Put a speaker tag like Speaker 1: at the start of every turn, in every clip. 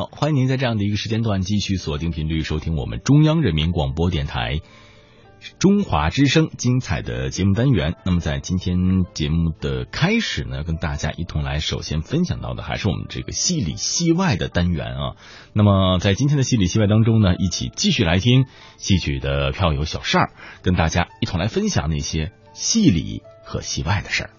Speaker 1: 好，欢迎您在这样的一个时间段继续锁定频率收听我们中央人民广播电台中华之声精彩的节目单元。那么在今天节目的开始呢，跟大家一同来首先分享到的还是我们这个戏里戏外的单元啊。那么在今天的戏里戏外当中呢，一起继续来听戏曲的票友小扇儿跟大家一同来分享那些戏里和戏外的事儿。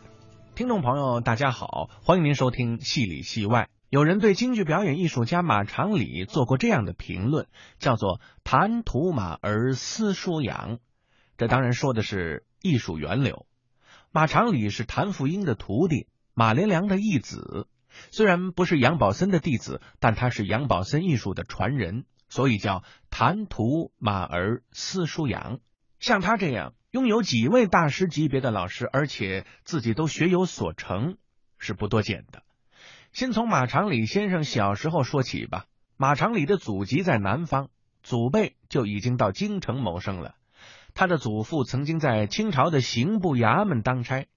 Speaker 2: 听众朋友，大家好，欢迎您收听《戏里戏外》。有人对京剧表演艺术家马长礼做过这样的评论，叫做“谈吐马儿思书养”。这当然说的是艺术源流。马长礼是谭富英的徒弟，马连良的义子。虽然不是杨宝森的弟子，但他是杨宝森艺术的传人，所以叫“谈吐马儿思书养”。像他这样拥有几位大师级别的老师，而且自己都学有所成，是不多见的。先从马长礼先生小时候说起吧。马长礼的祖籍在南方，祖辈就已经到京城谋生了。他的祖父曾经在清朝的刑部衙门当差，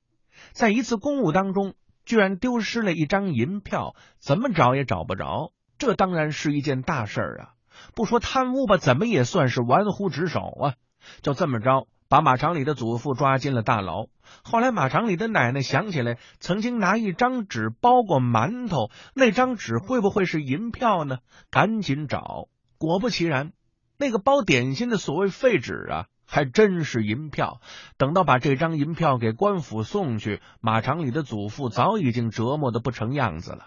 Speaker 2: 在一次公务当中，居然丢失了一张银票，怎么找也找不着。这当然是一件大事儿啊！不说贪污吧，怎么也算是玩忽职守啊！就这么着。把马长礼的祖父抓进了大牢。后来，马长礼的奶奶想起来，曾经拿一张纸包过馒头，那张纸会不会是银票呢？赶紧找，果不其然，那个包点心的所谓废纸啊，还真是银票。等到把这张银票给官府送去，马长礼的祖父早已经折磨的不成样子了。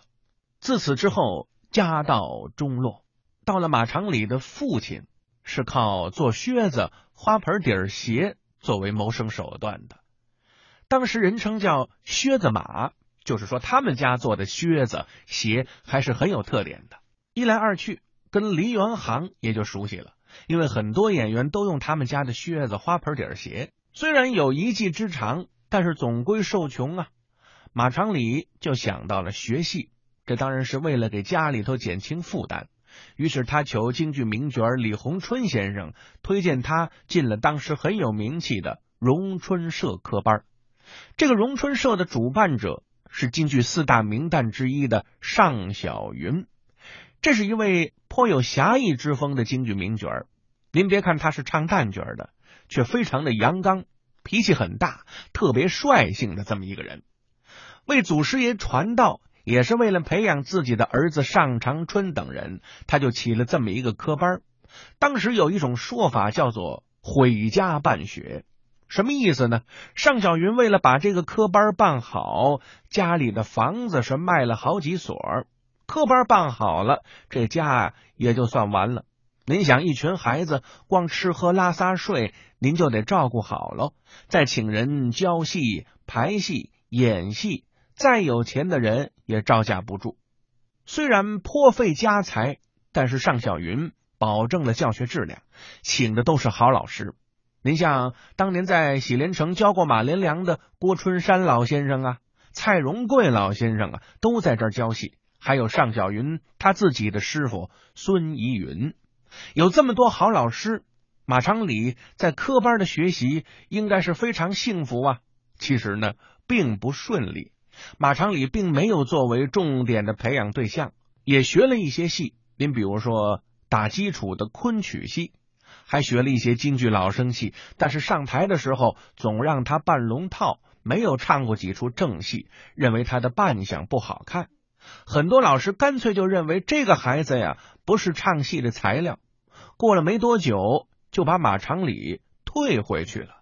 Speaker 2: 自此之后，家道中落。到了马长礼的父亲。是靠做靴子、花盆底儿鞋作为谋生手段的，当时人称叫靴子马，就是说他们家做的靴子鞋还是很有特点的。一来二去，跟梨园行也就熟悉了，因为很多演员都用他们家的靴子、花盆底儿鞋。虽然有一技之长，但是总归受穷啊。马长礼就想到了学戏，这当然是为了给家里头减轻负担。于是他求京剧名角李鸿春先生推荐他进了当时很有名气的荣春社科班。这个荣春社的主办者是京剧四大名旦之一的尚小云，这是一位颇有侠义之风的京剧名角。您别看他是唱旦角的，却非常的阳刚，脾气很大，特别率性的这么一个人，为祖师爷传道。也是为了培养自己的儿子尚长春等人，他就起了这么一个科班。当时有一种说法叫做“毁家办学”，什么意思呢？尚小云为了把这个科班办好，家里的房子是卖了好几所。科班办好了，这家也就算完了。您想，一群孩子光吃喝拉撒睡，您就得照顾好喽，再请人教戏、排戏、演戏。再有钱的人也招架不住，虽然颇费家财，但是尚小云保证了教学质量，请的都是好老师。您像当年在喜连城教过马连良的郭春山老先生啊，蔡荣贵老先生啊，都在这儿教戏。还有尚小云他自己的师傅孙怡云，有这么多好老师，马长礼在科班的学习应该是非常幸福啊。其实呢，并不顺利。马长礼并没有作为重点的培养对象，也学了一些戏。您比如说打基础的昆曲戏，还学了一些京剧老生戏。但是上台的时候总让他扮龙套，没有唱过几出正戏，认为他的扮相不好看。很多老师干脆就认为这个孩子呀不是唱戏的材料。过了没多久，就把马长礼退回去了。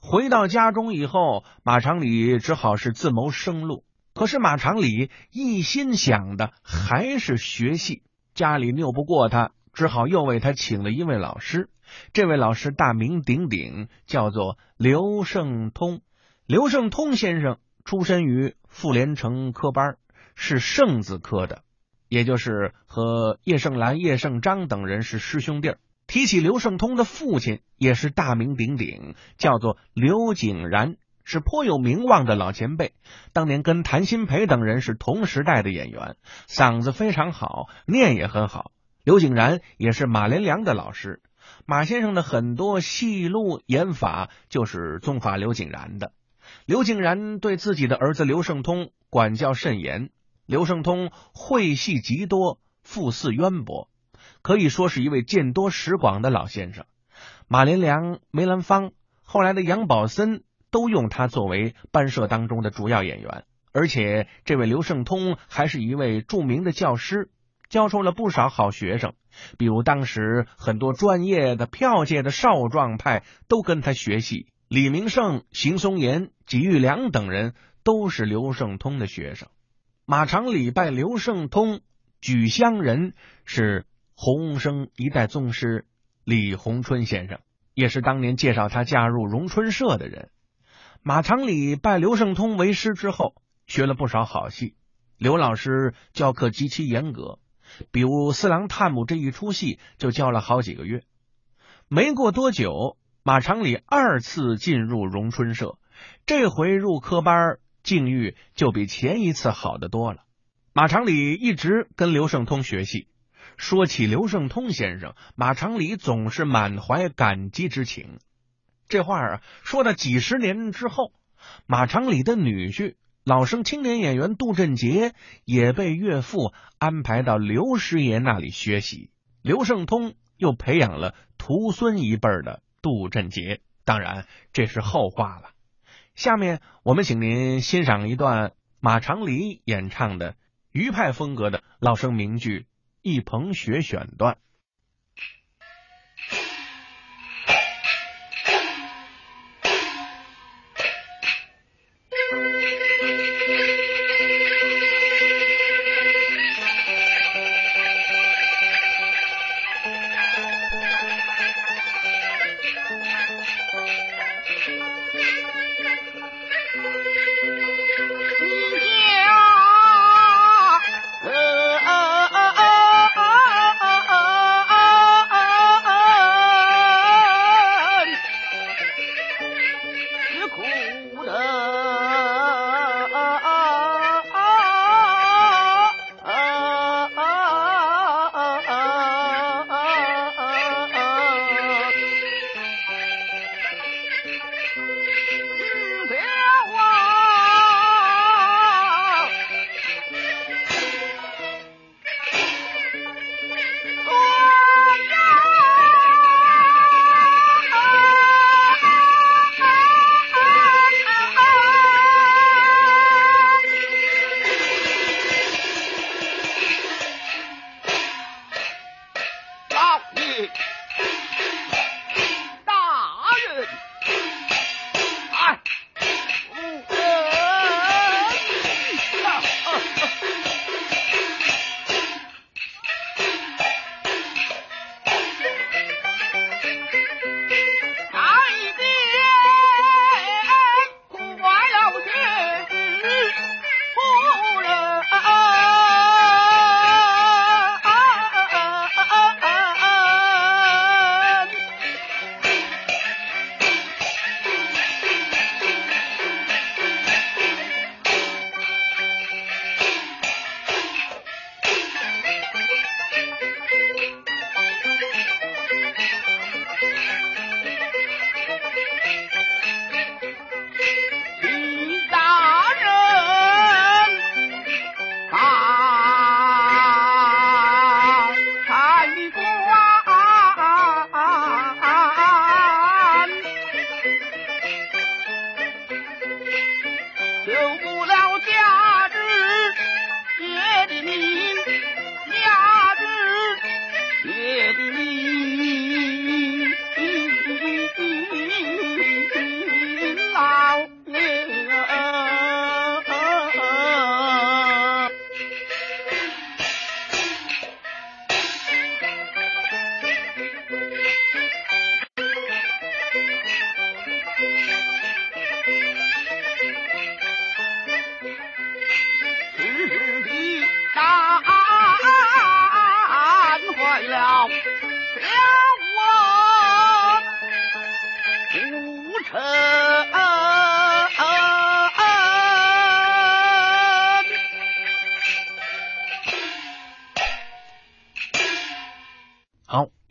Speaker 2: 回到家中以后，马长礼只好是自谋生路。可是马长礼一心想的还是学戏，家里拗不过他，只好又为他请了一位老师。这位老师大名鼎鼎，叫做刘胜通。刘胜通先生出身于傅连城科班，是圣字科的，也就是和叶盛兰、叶盛章等人是师兄弟儿。提起刘胜通的父亲，也是大名鼎鼎，叫做刘景然，是颇有名望的老前辈。当年跟谭鑫培等人是同时代的演员，嗓子非常好，念也很好。刘景然也是马连良的老师，马先生的很多戏路演法就是宗法刘景然的。刘景然对自己的儿子刘胜通管教甚严，刘胜通会戏极多，富祀渊博，可以说是一位见多识广的老先生。马连良、梅兰芳，后来的杨宝森都用他作为班社当中的主要演员。而且，这位刘圣通还是一位著名的教师，教出了不少好学生。比如当时很多专业的票界的少壮派都跟他学戏，李明胜、邢松岩、纪玉良等人都是刘圣通的学生。马长礼拜刘圣通举乡人是洪生一代宗师李鸿春先生，也是当年介绍他加入荣春社的人。马长礼拜刘圣通为师之后，学了不少好戏。刘老师教课极其严格。比如《四郎探母》这一出戏就教了好几个月，没过多久，马长礼二次进入荣春社，这回入科班境遇就比前一次好得多了。马长礼一直跟刘圣通学戏，说起刘圣通先生，马长礼总是满怀感激之情。这话啊，说到几十年之后，马长礼的女婿。老生青年演员杜振杰也被岳父安排到刘师爷那里学习，刘胜通又培养了徒孙一辈的杜振杰。当然，这是后话了。下面我们请您欣赏一段马长礼演唱的余派风格的老生名剧《一捧雪》选段。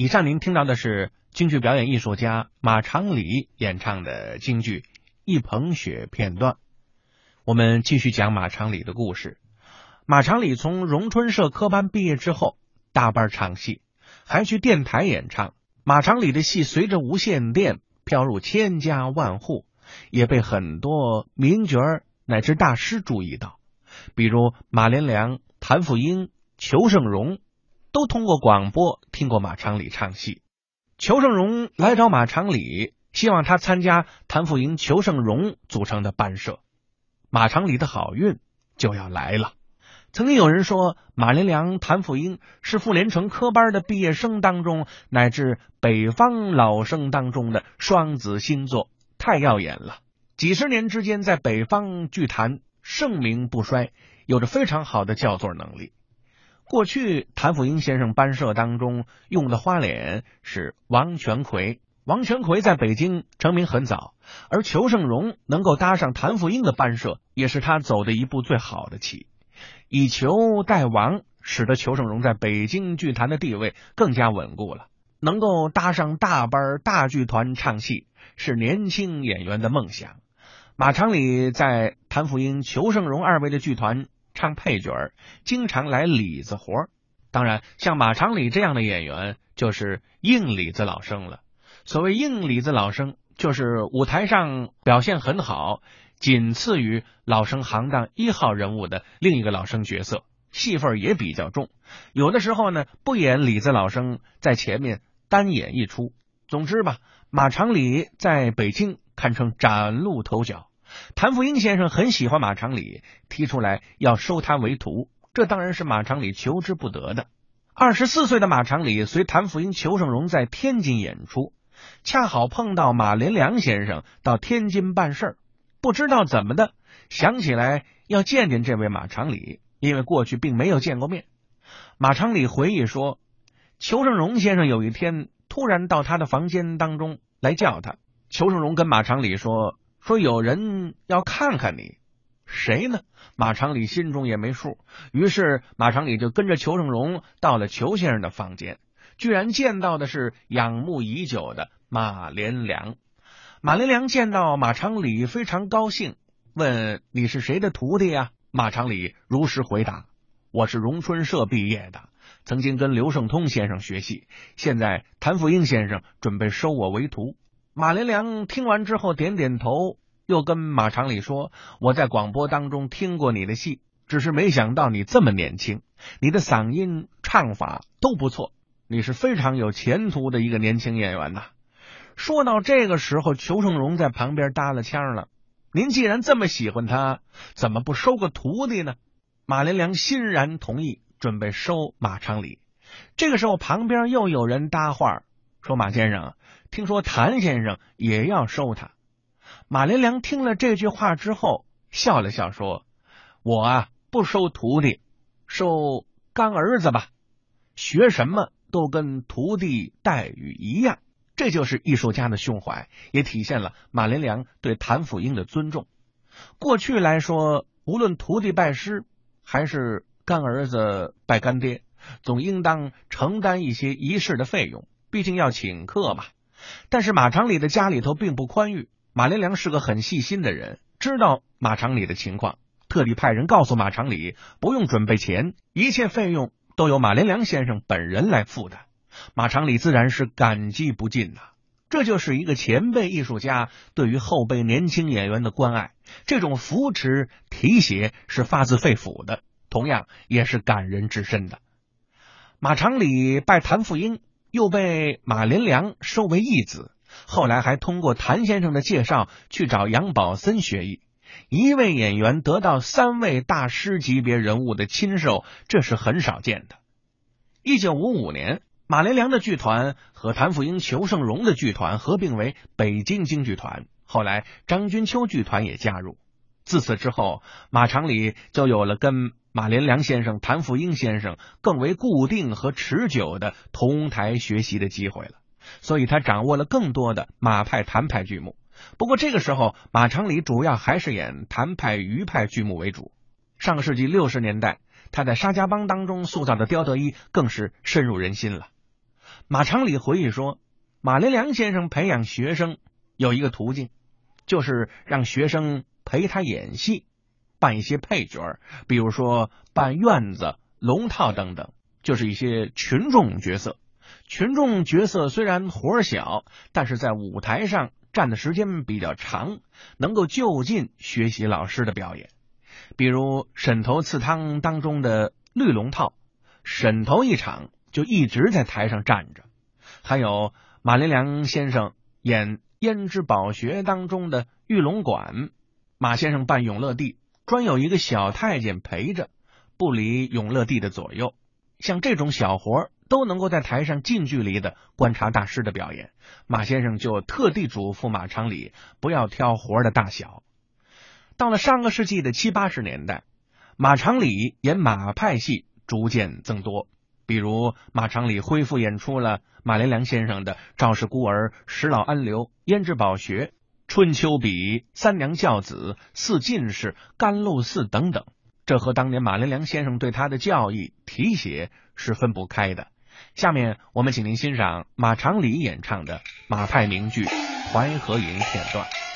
Speaker 2: 上您听到的是京剧表演艺术家马长礼演唱的京剧《一捧雪》片段。我们继续讲马长礼的故事。马长礼从荣春社科班毕业之后，大班唱戏，还去电台演唱。马长里的戏随着无线电飘入千家万户，也被很多名角儿乃至大师注意到，比如马连良、谭富英、裘盛戎，都通过广播听过马长里唱戏。裘盛戎来找马长里，希望他参加谭富英、裘盛戎组成的班社。马长里的好运就要来了。曾经有人说，马连良、谭富英是傅连城科班的毕业生当中，乃至北方老生当中的双子星座，太耀眼了。几十年之间，在北方剧坛盛名不衰，有着非常好的叫座能力。过去，谭富英先生班社当中用的花脸是王全奎。王全奎在北京成名很早，而裘盛戎能够搭上谭富英的班社，也是他走的一步最好的棋。以裘代王，使得裘盛戎在北京剧坛的地位更加稳固了。能够搭上大班大剧团唱戏，是年轻演员的梦想。马长礼在谭富英、裘盛戎二位的剧团唱配角儿，经常来里子活儿。当然，像马长礼这样的演员，就是硬里子老生了。所谓硬里子老生，就是舞台上表现很好，仅次于老生行当一号人物的另一个老生角色，戏份也比较重。有的时候呢，不演里子老生，在前面单演一出。总之吧，马长礼在北京堪称崭露头角。谭富英先生很喜欢马长礼，提出来要收他为徒，这当然是马长礼求之不得的。二十四岁的马长礼随谭富英、裘盛荣在天津演出。恰好碰到马连良先生到天津办事儿，不知道怎么的想起来要见见这位马长礼，因为过去并没有见过面。马长礼回忆说，裘盛荣先生有一天突然到他的房间当中来叫他。裘盛荣跟马长礼说：“说有人要看看你，谁呢？”马长礼心中也没数，于是马长礼就跟着裘盛荣到了裘先生的房间。居然见到的是仰慕已久的马连良。马连良见到马长礼非常高兴，问：“你是谁的徒弟呀？”马长礼如实回答：“我是荣春社毕业的，曾经跟刘胜通先生学戏，现在谭富英先生准备收我为徒。”马连良听完之后点点头，又跟马长礼说：“我在广播当中听过你的戏，只是没想到你这么年轻，你的嗓音、唱法都不错。”你是非常有前途的一个年轻演员呐！说到这个时候，裘盛戎在旁边搭了腔了：“您既然这么喜欢他，怎么不收个徒弟呢？”马连良欣然同意，准备收马长礼。这个时候，旁边又有人搭话说：“马先生，听说谭先生也要收他。”马连良听了这句话之后，笑了笑说：“我啊，不收徒弟，收干儿子吧。学什么？”都跟徒弟待遇一样，这就是艺术家的胸怀，也体现了马连良对谭富英的尊重。过去来说，无论徒弟拜师还是干儿子拜干爹，总应当承担一些仪式的费用，毕竟要请客嘛。但是马长礼的家里头并不宽裕，马连良是个很细心的人，知道马长礼的情况，特地派人告诉马长礼，不用准备钱，一切费用。都由马连良先生本人来负担，马长礼自然是感激不尽呐。这就是一个前辈艺术家对于后辈年轻演员的关爱，这种扶持提携是发自肺腑的，同样也是感人至深的。马长礼拜谭富英，又被马连良收为义子，后来还通过谭先生的介绍去找杨宝森学艺。一位演员得到三位大师级别人物的亲授，这是很少见的。一九五五年，马连良的剧团和谭富英、裘盛戎的剧团合并为北京京剧团，后来张君秋剧团也加入。自此之后，马长里就有了跟马连良先生、谭富英先生更为固定和持久的同台学习的机会了，所以他掌握了更多的马派、谭派剧目。不过这个时候，马长礼主要还是演谭派、余派剧目为主。上个世纪六十年代，他在沙家浜当中塑造的刁德一更是深入人心了。马长礼回忆说，马连良先生培养学生有一个途径，就是让学生陪他演戏，扮一些配角，比如说扮院子、龙套等等。
Speaker 3: 就是一些群众角色。群众角色虽然活儿小，但是在舞台上站的时间比较长，能够就近学习老师的表演。比如《沈头刺汤》当中的绿龙套，沈头一场就一直在台上站着；还有马连良先生演《胭脂宝学》当中的玉龙馆，马先生扮永乐帝，专有一个小太监陪着，不离永乐帝的左右。像这种小活儿都能够在台上近距离的观察大师的表演，马先生就特地嘱咐马长礼不要挑活儿的大小。到了上个世纪的七八十年代，马长礼演马派戏逐渐增多，比如马长礼恢复演出了马连良先生的《赵氏孤儿》《石老安流》《胭脂宝学》《春秋笔》《三娘教子》《四进士》《甘露寺》等等。这和当年马连良先生对他的教义提携是分不开的。下面我们请您欣赏马长礼演唱的马派名剧《淮河营》片段。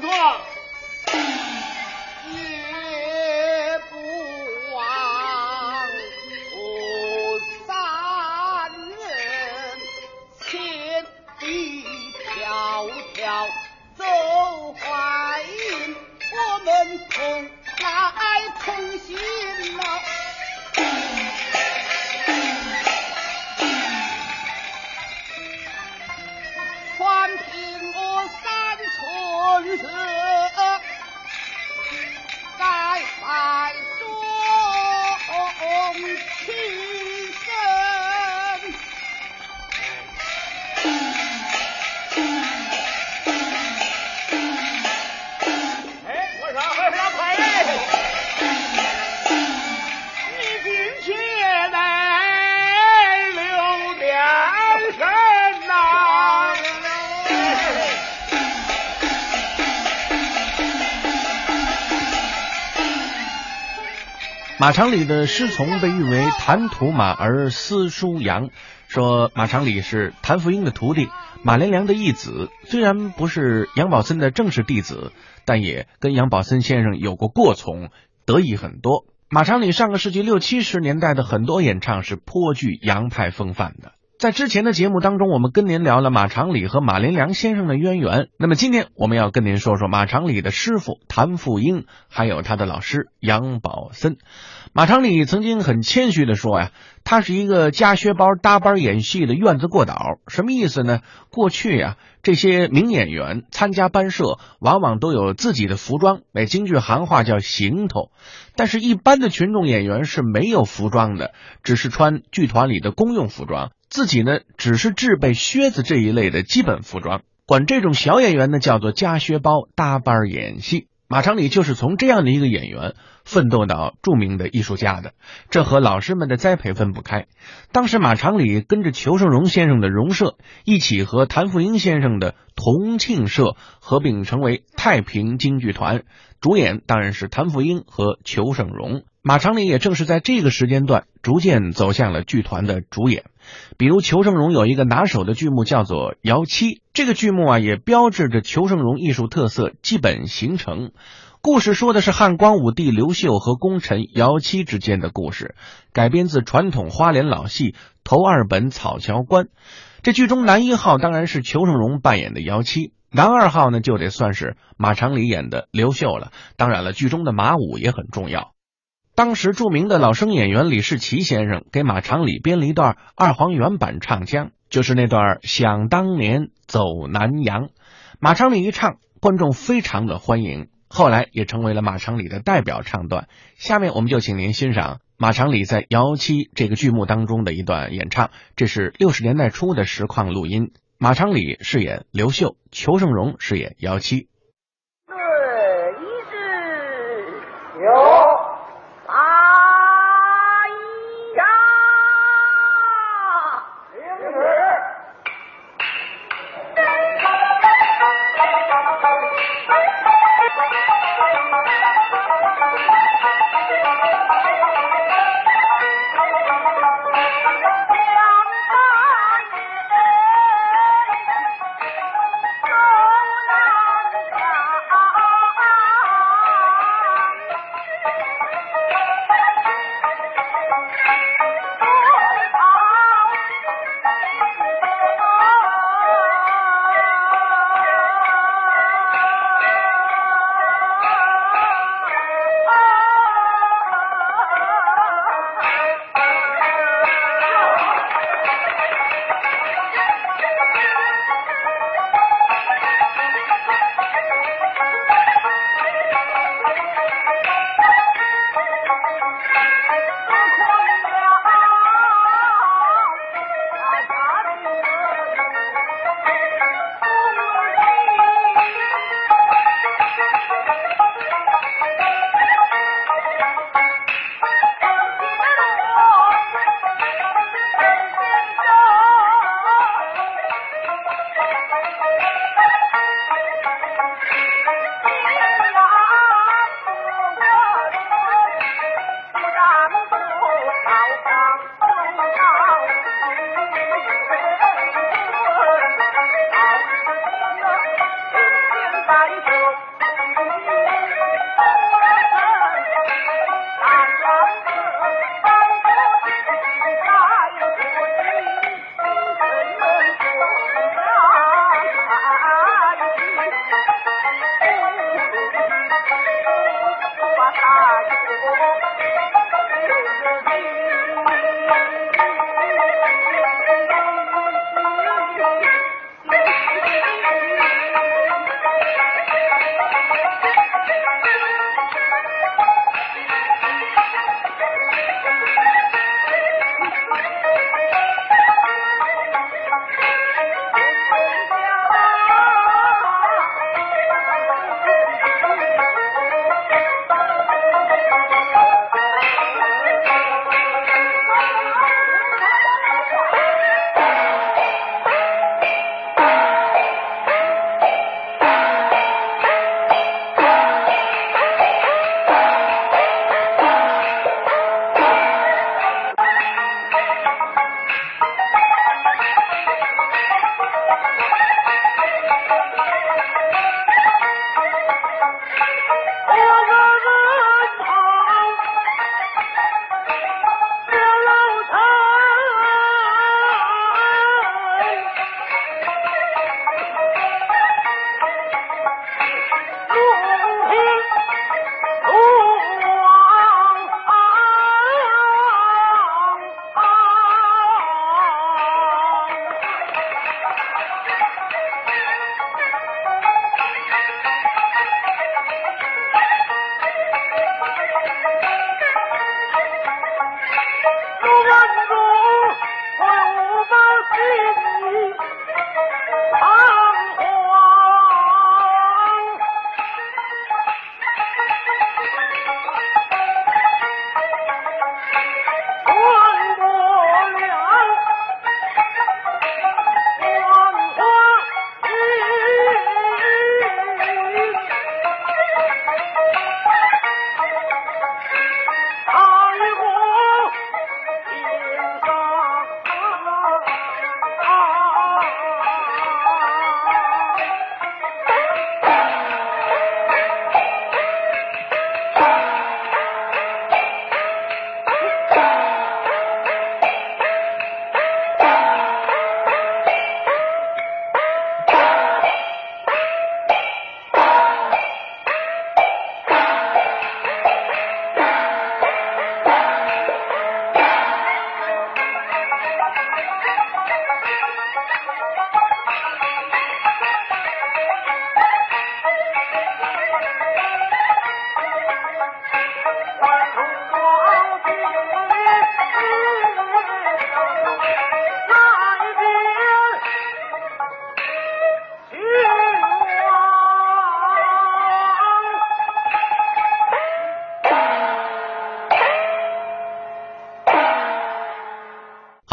Speaker 3: 不错。马长礼的师从被誉为“谈吐马儿司书杨”，说马长礼是谭福英的徒弟，
Speaker 2: 马连良的义子，虽然不是杨宝森的正式弟子，但也跟杨宝森先生有过过从，得意很多。马长礼上个世纪六七十年代的很多演唱是颇具洋派风范的。在之前的节目当中，我们跟您聊了马长礼和马连良先生的渊源。那么今天我们要跟您说说马长礼的师傅谭富英，还有他的老师杨宝森。马长礼曾经很谦虚的说呀，他是一个夹靴包搭班演戏的院子过导。什么意思呢？过去呀，这些名演员参加班社，往往都有自己的服装，哎，京剧行话叫行头。但是，一般的群众演员是没有服装的，只是穿剧团里的公用服装。自己呢，只是制备靴子这一类的基本服装，管这种小演员呢叫做夹靴包搭班演戏。马长礼就是从这样的一个演员奋斗到著名的艺术家的，这和老师们的栽培分不开。当时马长礼跟着裘盛戎先生的荣社一起和谭富英先生的同庆社合并成为太平京剧团，主演当然是谭富英和裘盛戎。马长礼也正是在这个时间段逐渐走向了剧团的主演，比如裘盛戎有一个拿手的剧目叫做《姚七》，这个剧目啊也标志着裘盛戎艺术特色基本形成。故事说的是汉光武帝刘秀和功臣姚七之间的故事，改编自传统花脸老戏头二本《草桥关》。这剧中男一号当然是裘盛戎扮演的姚七，男二号呢就得算是马长礼演的刘秀了。当然了，剧中的马武也很重要。当时著名的老生演员李世奇先生给马长礼编了一段二黄原版唱腔，就是那段“想当年走南洋”。马长礼一唱，观众非常的欢迎，后来也成为了马长礼的代表唱段。下面我们就请您欣赏马长礼在《姚七》这个剧目当中的一段演唱，这是六十年代初的实况录音。马长礼饰演刘秀，裘盛戎饰演姚七。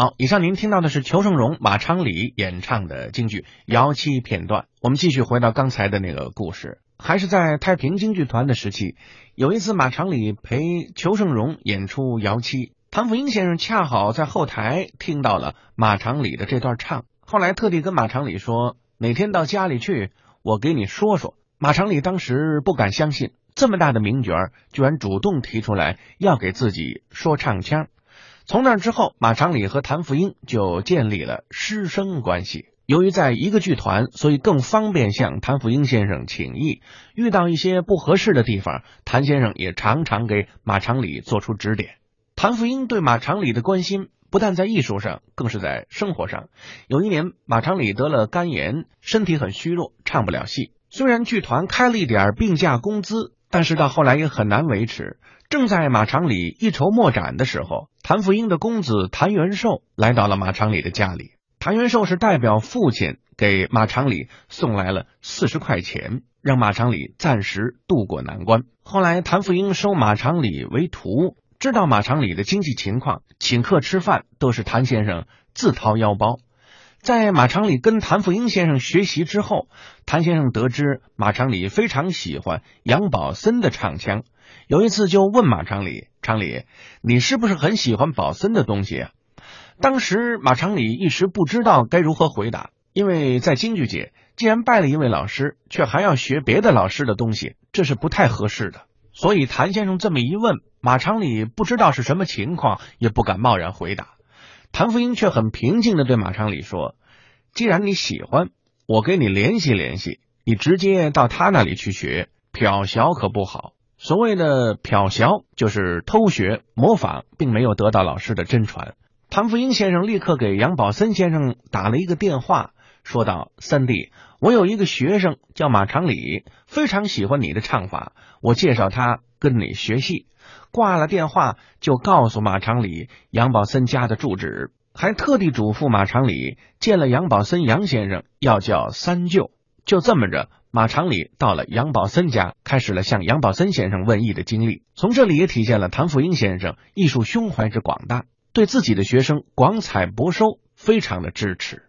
Speaker 2: 好，以上您听到的是裘盛戎、马昌礼演唱的京剧《摇妻》片段。我们继续回到刚才的那个故事，还是在太平京剧团的时期，有一次马昌礼陪裘盛戎演出《摇妻》，谭富英先生恰好在后台听到了马昌礼的这段唱，后来特地跟马昌礼说：“哪天到家里去，我给你说说。”马昌礼当时不敢相信，这么大的名角居然主动提出来要给自己说唱腔。从那之后，马长礼和谭富英就建立了师生关系。由于在一个剧团，所以更方便向谭富英先生请益。遇到一些不合适的地方，谭先生也常常给马长礼做出指点。谭富英对马长礼的关心不但在艺术上，更是在生活上。有一年，马长礼得了肝炎，身体很虚弱，唱不了戏。虽然剧团开了一点病假工资，但是到后来也很难维持。正在马长礼一筹莫展的时候，谭富英的公子谭元寿来到了马长礼的家里。谭元寿是代表父亲给马长礼送来了四十块钱，让马长礼暂时渡过难关。后来，谭富英收马长礼为徒，知道马长礼的经济情况，请客吃饭都是谭先生自掏腰包。在马长礼跟谭富英先生学习之后，谭先生得知马长礼非常喜欢杨宝森的唱腔。有一次就问马长礼：“长礼，你是不是很喜欢宝森的东西啊？”当时马长礼一时不知道该如何回答，因为在京剧界，既然拜了一位老师，却还要学别的老师的东西，这是不太合适的。所以谭先生这么一问，马长礼不知道是什么情况，也不敢贸然回答。谭富英却很平静的对马长礼说：“既然你喜欢，我给你联系联系，你直接到他那里去学，瞟小可不好。”所谓的瞟学就是偷学模仿，并没有得到老师的真传。谭富英先生立刻给杨宝森先生打了一个电话，说道：“三弟，我有一个学生叫马长礼，非常喜欢你的唱法，我介绍他跟你学戏。”挂了电话，就告诉马长礼杨宝森家的住址，还特地嘱咐马长礼见了杨宝森杨先生要叫三舅。就这么着。马长礼到了杨宝森家，开始了向杨宝森先生问艺的经历。从这里也体现了谭富英先生艺术胸怀之广大，对自己的学生广采博收，非常的支持。